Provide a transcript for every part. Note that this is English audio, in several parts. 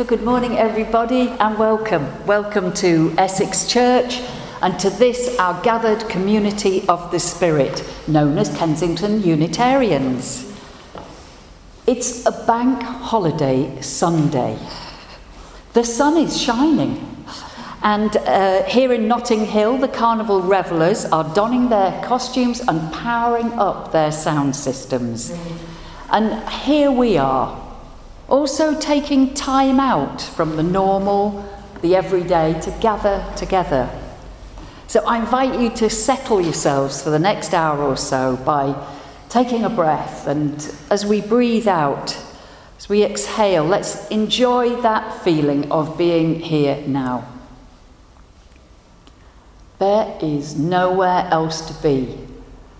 So, good morning, everybody, and welcome. Welcome to Essex Church and to this, our gathered community of the Spirit, known as Kensington Unitarians. It's a bank holiday Sunday. The sun is shining, and uh, here in Notting Hill, the carnival revellers are donning their costumes and powering up their sound systems. And here we are also, taking time out from the normal, the everyday, to gather together. So, I invite you to settle yourselves for the next hour or so by taking a breath. And as we breathe out, as we exhale, let's enjoy that feeling of being here now. There is nowhere else to be,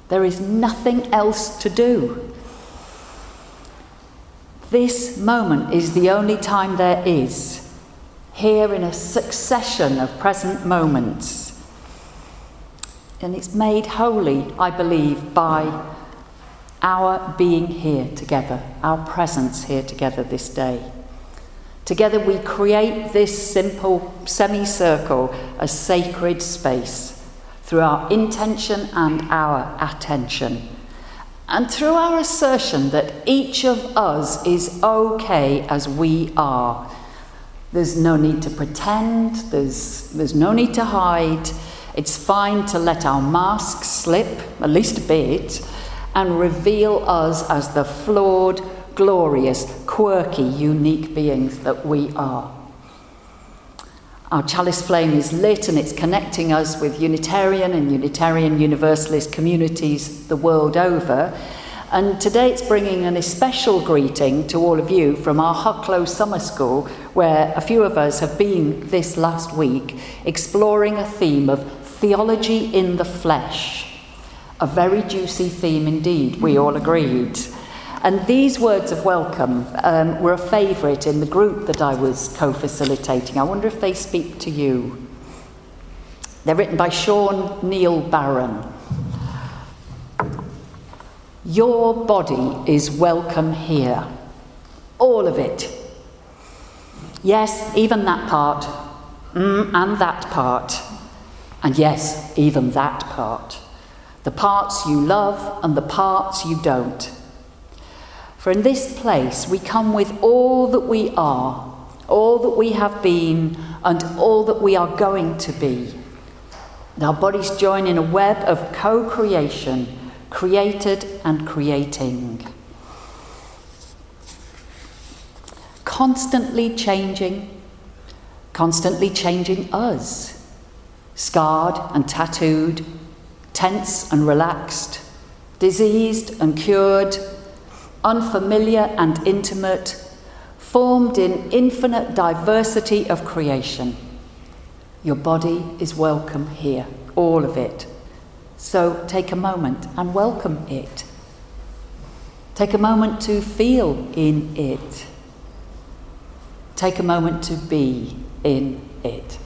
there is nothing else to do. This moment is the only time there is, here in a succession of present moments. And it's made holy, I believe, by our being here together, our presence here together this day. Together we create this simple semicircle, a sacred space, through our intention and our attention and through our assertion that each of us is okay as we are. There's no need to pretend, there's, there's no need to hide. It's fine to let our masks slip, at least a bit, and reveal us as the flawed, glorious, quirky, unique beings that we are. Our chalice flame is lit and it's connecting us with Unitarian and Unitarian Universalist communities the world over. And today it's bringing an especial greeting to all of you from our Hucklow Summer School, where a few of us have been this last week exploring a theme of theology in the flesh. A very juicy theme indeed, we all agreed. And these words of welcome um, were a favourite in the group that I was co facilitating. I wonder if they speak to you. They're written by Sean Neil Barron. Your body is welcome here. All of it. Yes, even that part. Mm, and that part. And yes, even that part. The parts you love and the parts you don't. For in this place we come with all that we are, all that we have been, and all that we are going to be. Our bodies join in a web of co creation, created and creating. Constantly changing, constantly changing us. Scarred and tattooed, tense and relaxed, diseased and cured unfamiliar and intimate, formed in infinite diversity of creation. Your body is welcome here, all of it. So take a moment and welcome it. Take a moment to feel in it. Take a moment to be in it.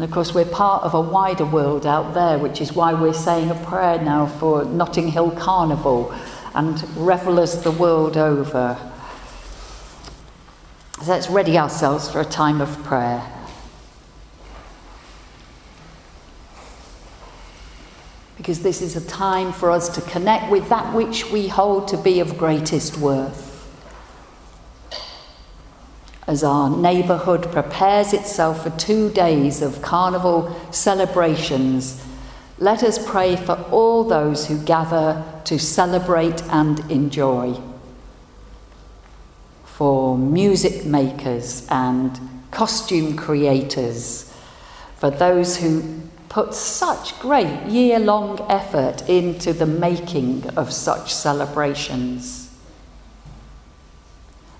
And of course, we're part of a wider world out there, which is why we're saying a prayer now for Notting Hill Carnival and revellers the world over. So let's ready ourselves for a time of prayer. Because this is a time for us to connect with that which we hold to be of greatest worth as our neighbourhood prepares itself for two days of carnival celebrations, let us pray for all those who gather to celebrate and enjoy. For music makers and costume creators, for those who put such great year long effort into the making of such celebrations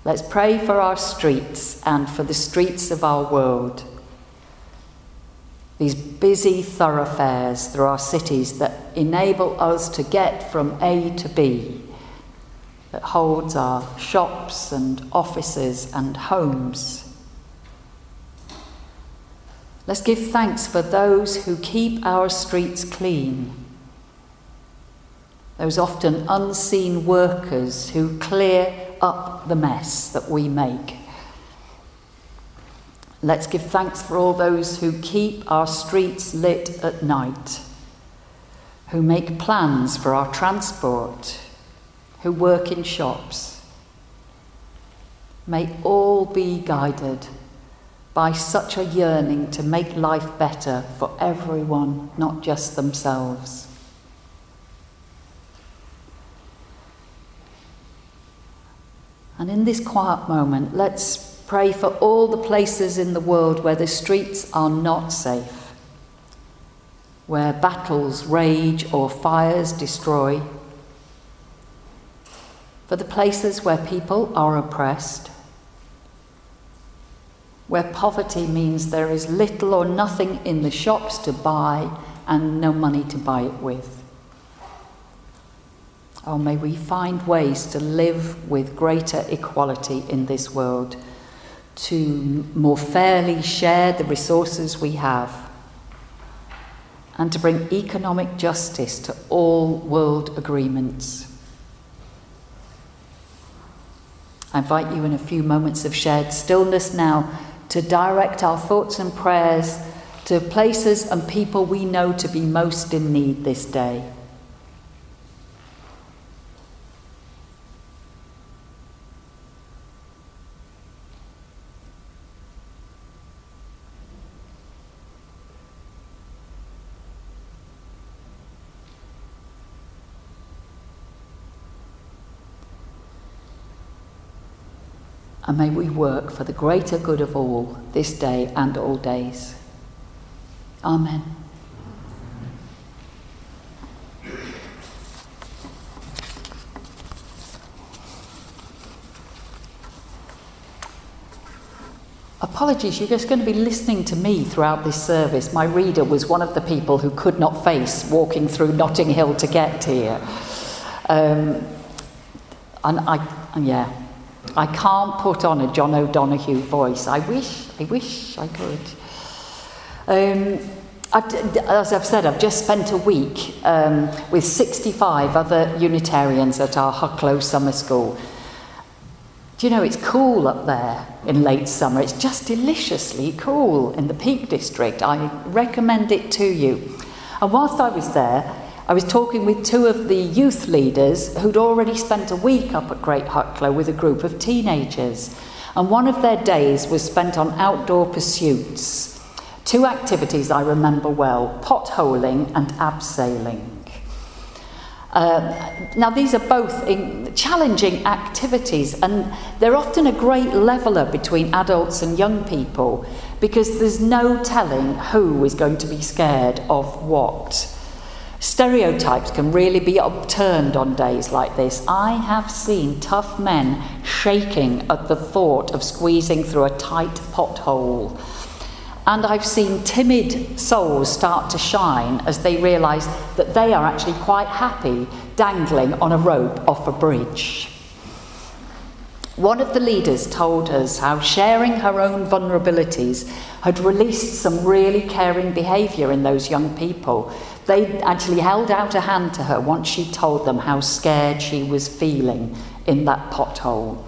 Let's pray for our streets and for the streets of our world. These busy thoroughfares through our cities that enable us to get from A to B, that holds our shops and offices and homes. Let's give thanks for those who keep our streets clean those often unseen workers who clear up the mess that we make. Let's give thanks for all those who keep our streets lit at night, who make plans for our transport, who work in shops. May all be guided by such a yearning to make life better for everyone, not just themselves. And in this quiet moment, let's Pray for all the places in the world where the streets are not safe, where battles rage or fires destroy, for the places where people are oppressed, where poverty means there is little or nothing in the shops to buy and no money to buy it with. Oh, may we find ways to live with greater equality in this world to more fairly share the resources we have, and to bring economic justice to all world agreements. I invite you in a few moments of shared stillness now to direct our thoughts and prayers to places and people we know to be most in need this day. And may we work for the greater good of all this day and all days. Amen. Apologies, you're just going to be listening to me throughout this service. My reader was one of the people who could not face walking through Notting Hill to get here. Um, and I, yeah, I can't put on a John O'Donoghue voice. I wish, I wish I could. Um, I've, as I've said, I've just spent a week um, with 65 other Unitarians at our Hucklow Summer School. Do you know, it's cool up there in late summer. It's just deliciously cool in the Peak District. I recommend it to you. And whilst I was there, I was talking with two of the youth leaders who'd already spent a week up at Great Hucklow with a group of teenagers. And one of their days was spent on outdoor pursuits. Two activities I remember well potholing and abseiling. Uh, now, these are both challenging activities, and they're often a great leveller between adults and young people because there's no telling who is going to be scared of what. Stereotypes can really be upturned on days like this. I have seen tough men shaking at the thought of squeezing through a tight pothole. And I've seen timid souls start to shine as they realise that they are actually quite happy dangling on a rope off a bridge. One of the leaders told us how sharing her own vulnerabilities had released some really caring behaviour in those young people they actually held out a hand to her once she told them how scared she was feeling in that pothole.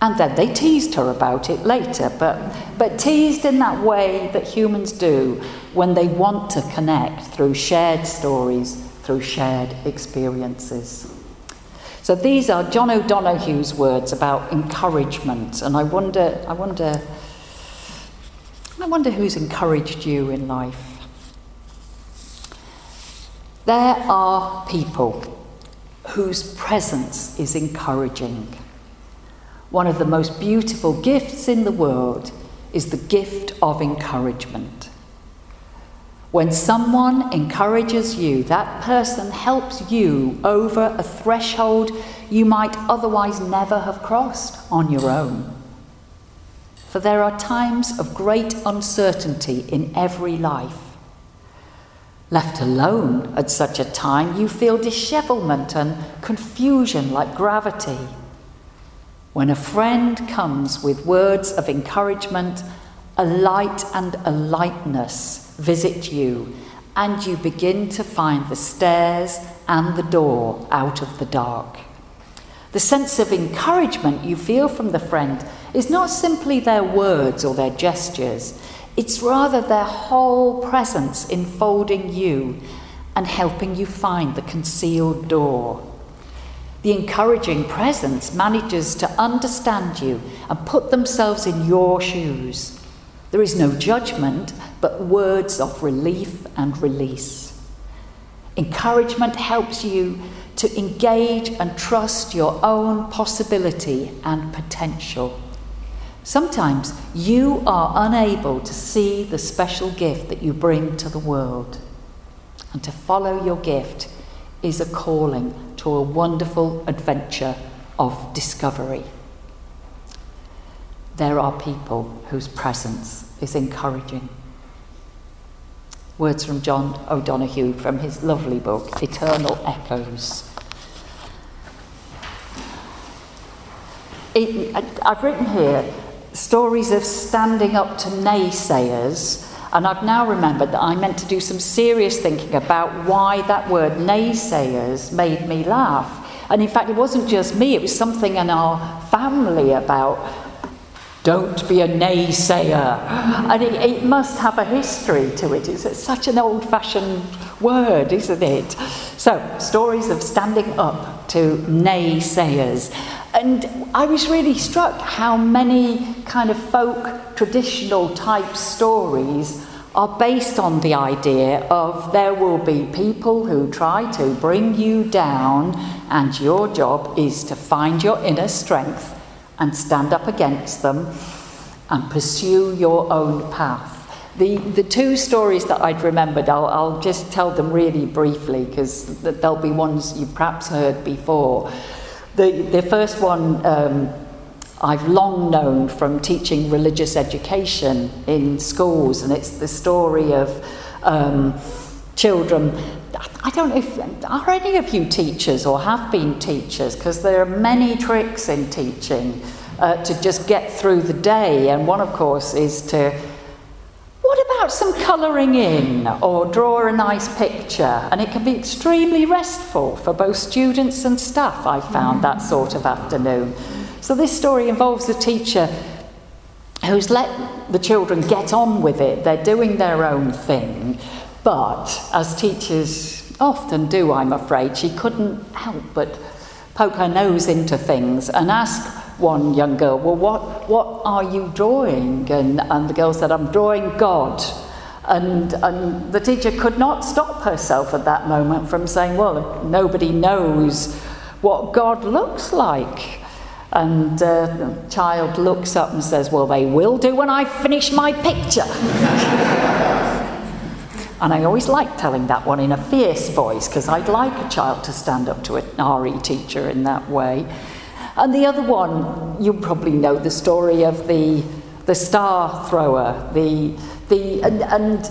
And then they teased her about it later, but, but teased in that way that humans do when they want to connect through shared stories, through shared experiences. So these are John O'Donoghue's words about encouragement, and I wonder, I wonder, I wonder who's encouraged you in life. There are people whose presence is encouraging. One of the most beautiful gifts in the world is the gift of encouragement. When someone encourages you, that person helps you over a threshold you might otherwise never have crossed on your own. For there are times of great uncertainty in every life. Left alone at such a time, you feel dishevelment and confusion like gravity. When a friend comes with words of encouragement, a light and a lightness visit you, and you begin to find the stairs and the door out of the dark. The sense of encouragement you feel from the friend is not simply their words or their gestures, it's rather their whole presence enfolding you and helping you find the concealed door. The encouraging presence manages to understand you and put themselves in your shoes. There is no judgment, but words of relief and release. Encouragement helps you to engage and trust your own possibility and potential. Sometimes you are unable to see the special gift that you bring to the world. And to follow your gift is a calling to a wonderful adventure of discovery. There are people whose presence is encouraging. Words from John O'Donoghue from his lovely book, Eternal Echoes. It, I've written here stories of standing up to naysayers, and I've now remembered that I meant to do some serious thinking about why that word naysayers made me laugh. And in fact, it wasn't just me, it was something in our family about don't be a naysayer. And it, it must have a history to it. It's such an old fashioned word, isn't it? So, stories of standing up to naysayers. And I was really struck how many kind of folk traditional type stories are based on the idea of there will be people who try to bring you down, and your job is to find your inner strength and stand up against them and pursue your own path. The, the two stories that I'd remembered, I'll, I'll just tell them really briefly because there'll be ones you've perhaps heard before. The, the first one um, I've long known from teaching religious education in schools, and it's the story of um, children. I don't know if are any of you teachers or have been teachers? Because there are many tricks in teaching uh, to just get through the day, and one, of course, is to what about some colouring in or draw a nice picture? And it can be extremely restful for both students and staff, I found that sort of afternoon. So, this story involves a teacher who's let the children get on with it, they're doing their own thing. But, as teachers often do, I'm afraid, she couldn't help but poke her nose into things and ask one young girl, Well, what, what are you drawing? And, and the girl said, I'm drawing God. And, and the teacher could not stop herself at that moment from saying, Well, nobody knows what God looks like. And uh, the child looks up and says, Well, they will do when I finish my picture. and I always like telling that one in a fierce voice because I'd like a child to stand up to an RE teacher in that way. And the other one, you probably know the story of the, the star thrower. The, the, and, and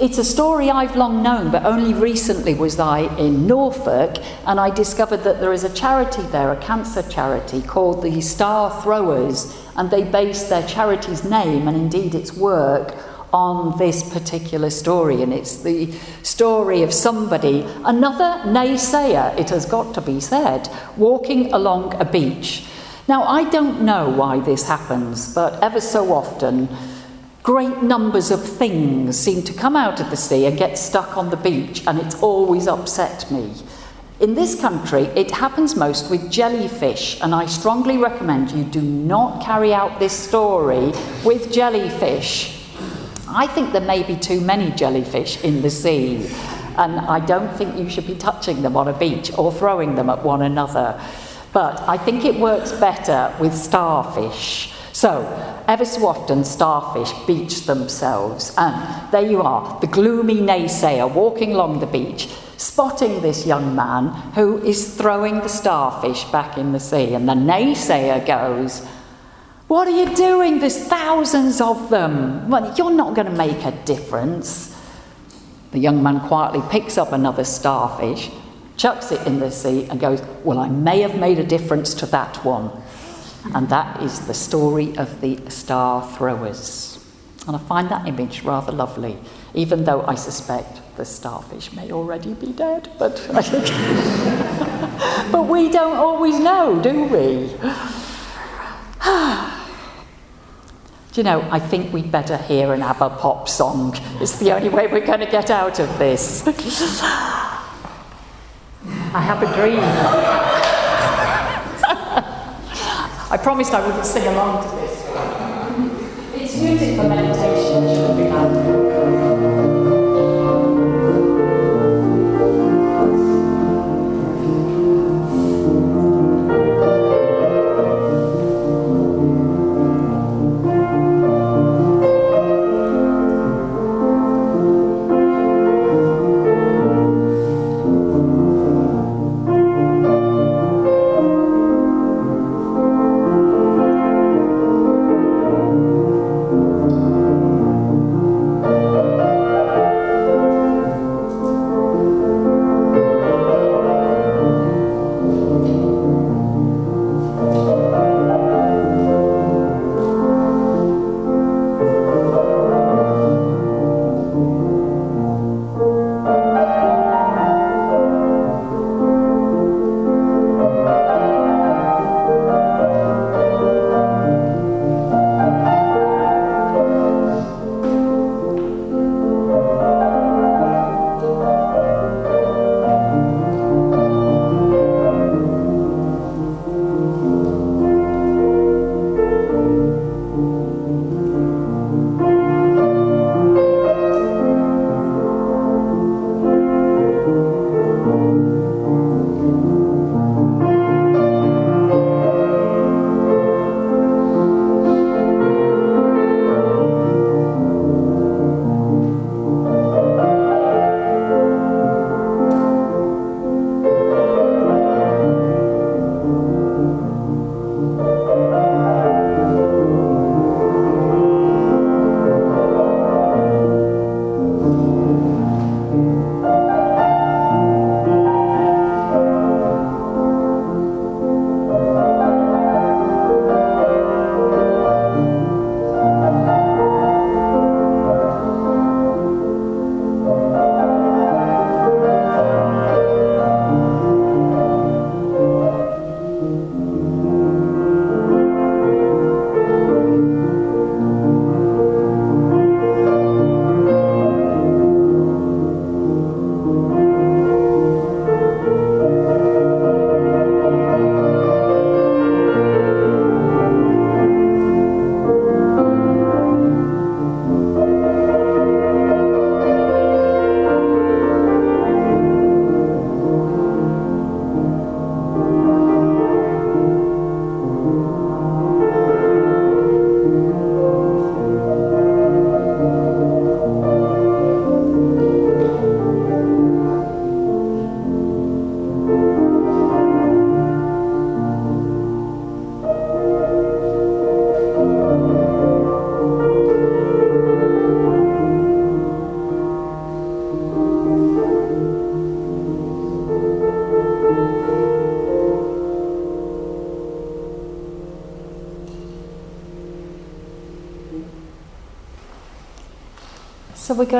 it's a story I've long known, but only recently was I in Norfolk and I discovered that there is a charity there, a cancer charity called the Star Throwers, and they base their charity's name and indeed its work on this particular story. And it's the story of somebody, another naysayer, it has got to be said, walking along a beach. Now, I don't know why this happens, but ever so often, great numbers of things seem to come out of the sea and get stuck on the beach, and it's always upset me. In this country, it happens most with jellyfish, and I strongly recommend you do not carry out this story with jellyfish. I think there may be too many jellyfish in the sea, and I don't think you should be touching them on a beach or throwing them at one another. But I think it works better with starfish. So, ever so often, starfish beach themselves. And there you are, the gloomy naysayer walking along the beach, spotting this young man who is throwing the starfish back in the sea. And the naysayer goes, what are you doing? There's thousands of them. Well, you're not going to make a difference. The young man quietly picks up another starfish, chucks it in the sea, and goes, Well, I may have made a difference to that one. And that is the story of the star throwers. And I find that image rather lovely, even though I suspect the starfish may already be dead, but but we don't always know, do we? you know, I think we'd better hear an ABBA pop song. It's the only way we're going to get out of this. I have a dream. I promised I wouldn't sing along to this. It's music for meditation, shouldn't be we're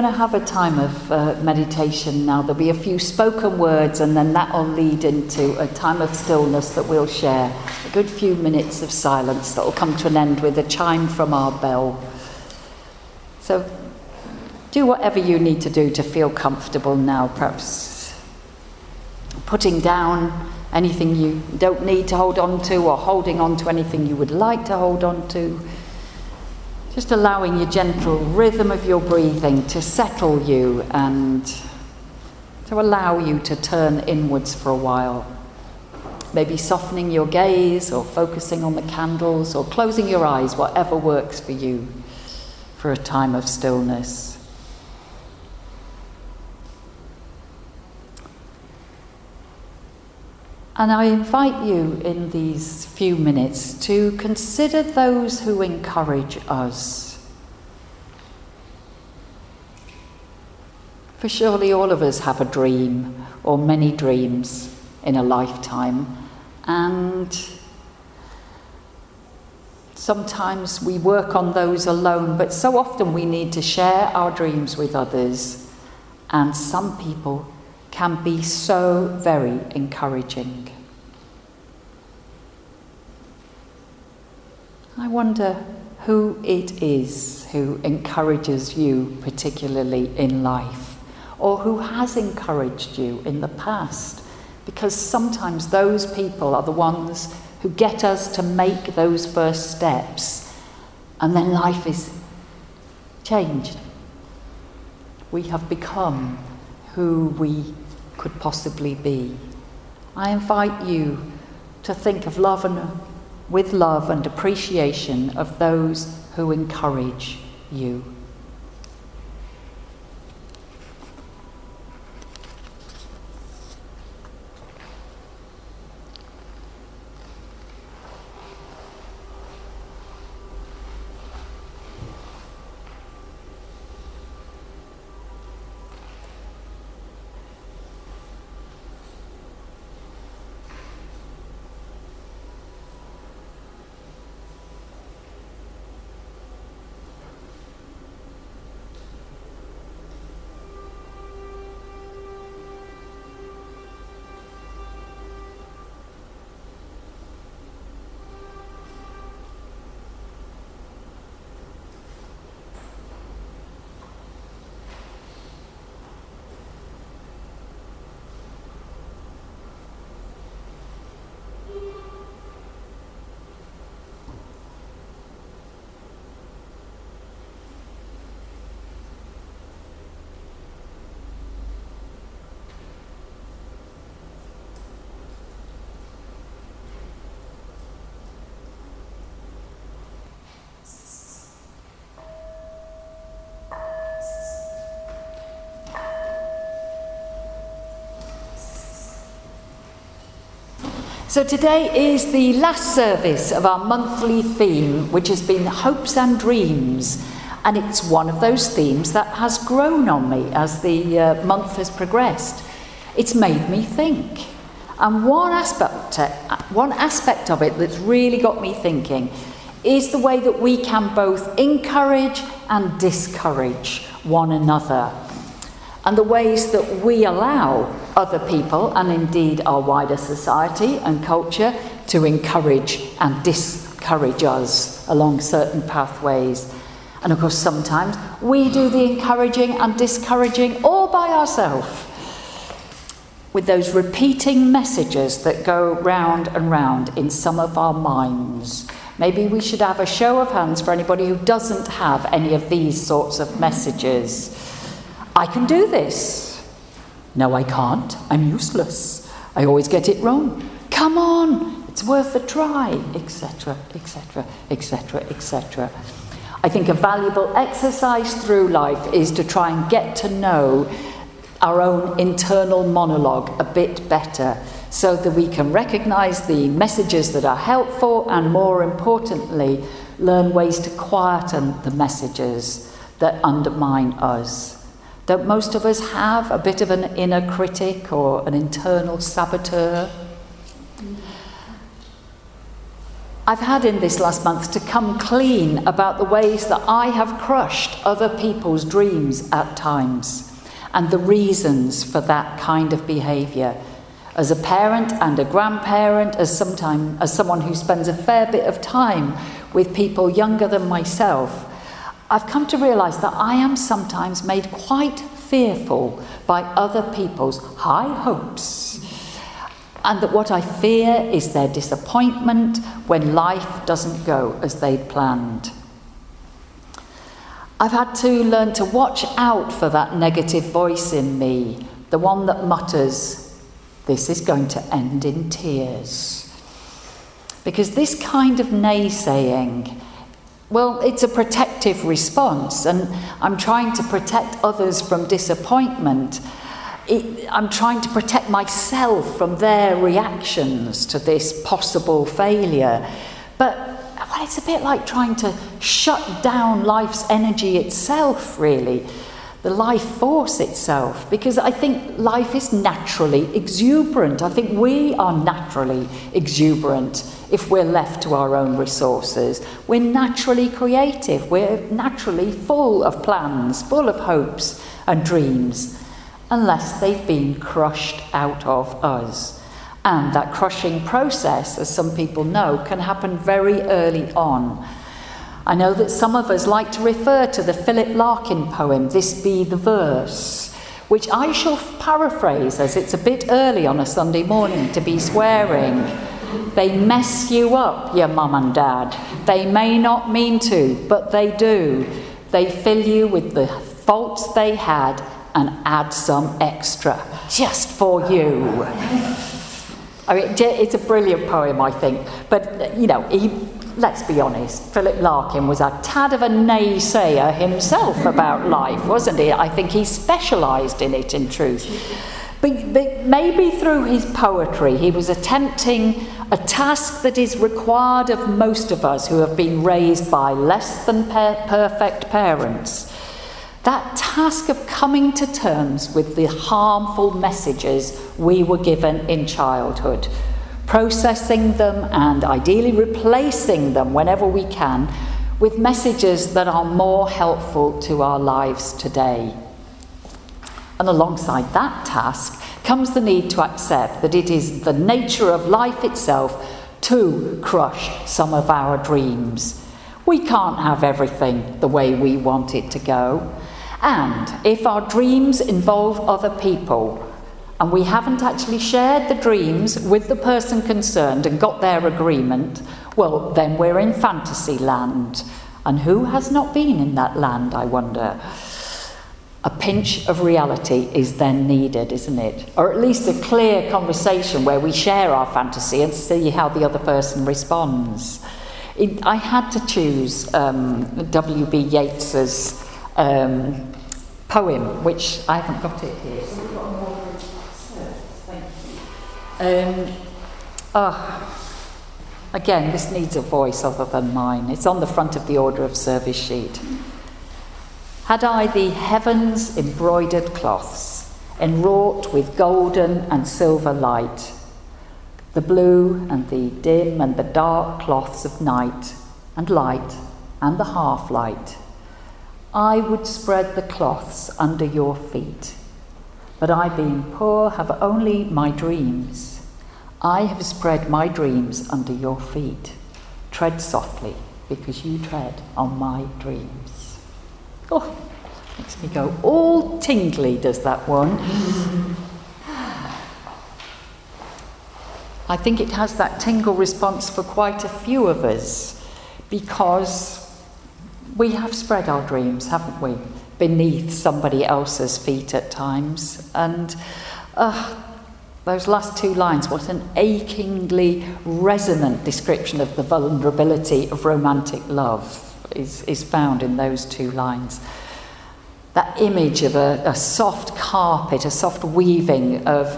going to have a time of uh, meditation now. There'll be a few spoken words, and then that will lead into a time of stillness that we'll share. A good few minutes of silence that will come to an end with a chime from our bell. So, do whatever you need to do to feel comfortable now. Perhaps putting down anything you don't need to hold on to, or holding on to anything you would like to hold on to just allowing your gentle rhythm of your breathing to settle you and to allow you to turn inwards for a while. Maybe softening your gaze or focusing on the candles or closing your eyes, whatever works for you for a time of stillness. And I invite you in these few minutes to consider those who encourage us. For surely all of us have a dream or many dreams in a lifetime, and sometimes we work on those alone, but so often we need to share our dreams with others and some people can be so very encouraging. I wonder who it is who encourages you particularly in life, or who has encouraged you in the past, because sometimes those people are the ones who get us to make those first steps, and then life is changed. We have become who we could possibly be. I invite you to think of love and with love and appreciation of those who encourage you. So today is the last service of our monthly theme, which has been hopes and dreams. And it's one of those themes that has grown on me as the uh, month has progressed. It's made me think. And one aspect, one aspect of it that's really got me thinking is the way that we can both encourage and discourage one another and the ways that we allow other people and indeed our wider society and culture to encourage and discourage us along certain pathways. And of course, sometimes we do the encouraging and discouraging all by ourselves with those repeating messages that go round and round in some of our minds. Maybe we should have a show of hands for anybody who doesn't have any of these sorts of messages. I can do this. No, I can't. I'm useless. I always get it wrong. Come on, it's worth a try, etc., etc., etc., etc. I think a valuable exercise through life is to try and get to know our own internal monologue a bit better so that we can recognize the messages that are helpful and, more importantly, learn ways to quieten the messages that undermine us. Don't most of us have a bit of an inner critic or an internal saboteur? I've had in this last month to come clean about the ways that I have crushed other people's dreams at times and the reasons for that kind of behaviour. As a parent and a grandparent, as, sometime, as someone who spends a fair bit of time with people younger than myself, I've come to realise that I am sometimes made quite fearful by other people's high hopes, and that what I fear is their disappointment when life doesn't go as they'd planned. I've had to learn to watch out for that negative voice in me, the one that mutters, This is going to end in tears. Because this kind of naysaying well, it's a protective response, and I'm trying to protect others from disappointment. It, I'm trying to protect myself from their reactions to this possible failure. But well, it's a bit like trying to shut down life's energy itself, really, the life force itself, because I think life is naturally exuberant. I think we are naturally exuberant if we're left to our own resources. We're naturally creative, we're naturally full of plans, full of hopes and dreams. unless they've been crushed out of us. And that crushing process, as some people know, can happen very early on. I know that some of us like to refer to the Philip Larkin poem, This Be the Verse, which I shall paraphrase as it's a bit early on a Sunday morning to be swearing. They mess you up, your mum and dad. They may not mean to, but they do. They fill you with the faults they had and add some extra just for you. I mean, it's a brilliant poem, I think. But, you know, he, let's be honest, Philip Larkin was a tad of a naysayer himself about life, wasn't he? I think he specialised in it, in truth. But, but maybe through his poetry, he was attempting a task that is required of most of us who have been raised by less than per- perfect parents. That task of coming to terms with the harmful messages we were given in childhood, processing them and ideally replacing them whenever we can with messages that are more helpful to our lives today. And alongside that task comes the need to accept that it is the nature of life itself to crush some of our dreams. We can't have everything the way we want it to go. And if our dreams involve other people, and we haven't actually shared the dreams with the person concerned and got their agreement, well, then we're in fantasy land. And who has not been in that land, I wonder? A pinch of reality is then needed, isn't it? Or at least a clear conversation where we share our fantasy and see how the other person responds. It, I had to choose um, W.B. Yeats's um, poem, which I haven't got it here. Um, oh, again, this needs a voice other than mine. It's on the front of the order of service sheet. Had I the heavens embroidered cloths, enwrought with golden and silver light, the blue and the dim and the dark cloths of night and light and the half light, I would spread the cloths under your feet. But I, being poor, have only my dreams. I have spread my dreams under your feet. Tread softly, because you tread on my dreams. Oh, makes me go all tingly, does that one? I think it has that tingle response for quite a few of us because we have spread our dreams, haven't we, beneath somebody else's feet at times. And uh, those last two lines, what an achingly resonant description of the vulnerability of romantic love is, is found in those two lines. That image of a, a soft carpet, a soft weaving of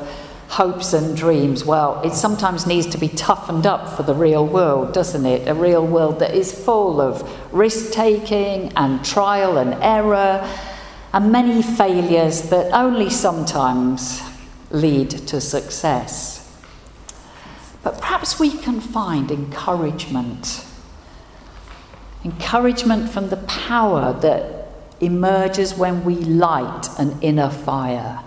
hopes and dreams, well, it sometimes needs to be toughened up for the real world, doesn't it? A real world that is full of risk taking and trial and error and many failures that only sometimes lead to success. But perhaps we can find encouragement encouragement from the power that emerges when we light an inner fire.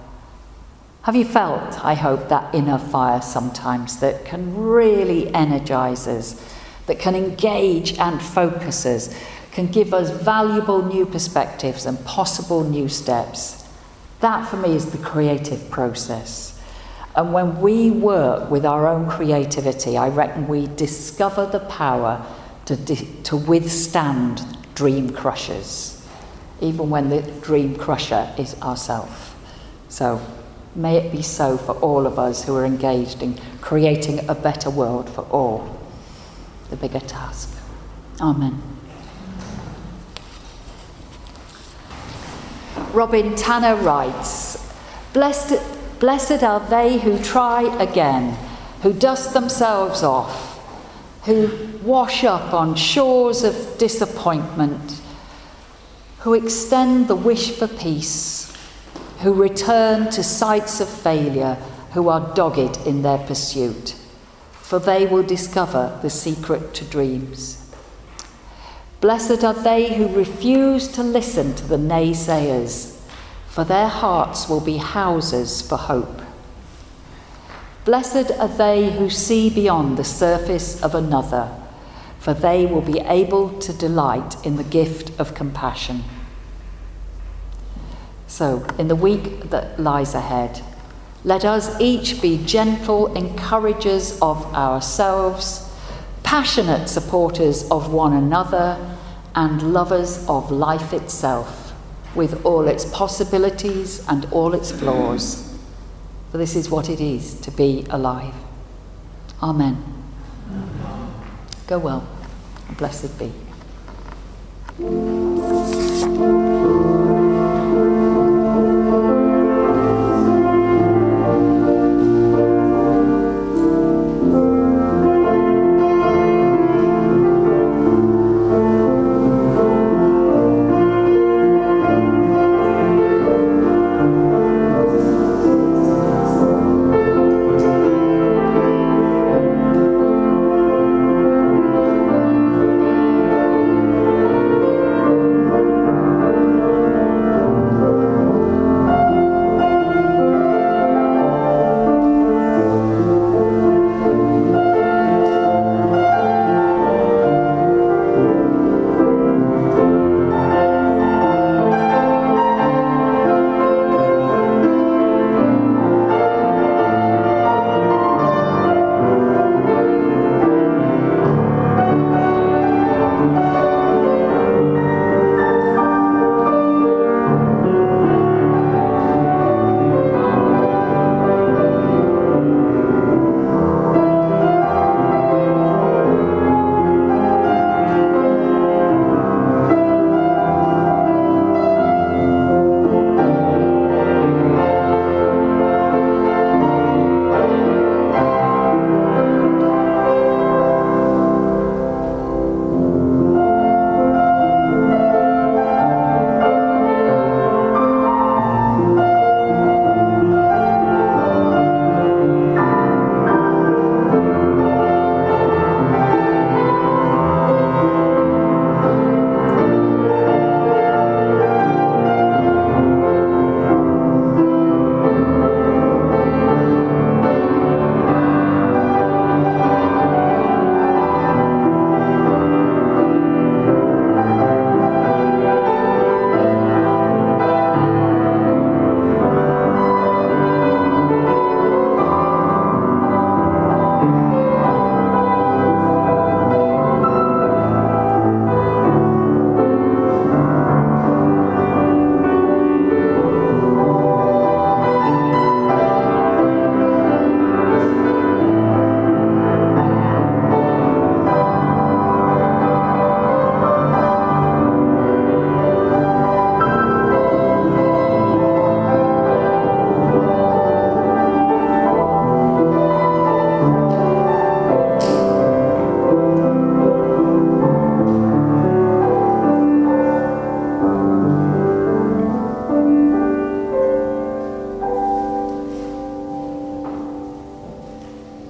Have you felt, I hope, that inner fire sometimes that can really energize us, that can engage and focus us, can give us valuable new perspectives and possible new steps? That for me is the creative process. And when we work with our own creativity, I reckon we discover the power to, to withstand dream crushers, even when the dream crusher is ourselves. So may it be so for all of us who are engaged in creating a better world for all. The bigger task. Amen. Robin Tanner writes Blessed, blessed are they who try again, who dust themselves off who wash up on shores of disappointment, who extend the wish for peace, who return to sites of failure, who are dogged in their pursuit, for they will discover the secret to dreams. Blessed are they who refuse to listen to the naysayers, for their hearts will be houses for hope. Blessed are they who see beyond the surface of another, for they will be able to delight in the gift of compassion. So, in the week that lies ahead, let us each be gentle encouragers of ourselves, passionate supporters of one another, and lovers of life itself with all its possibilities and all its flaws. For this is what it is to be alive. Amen. Go well, and blessed be.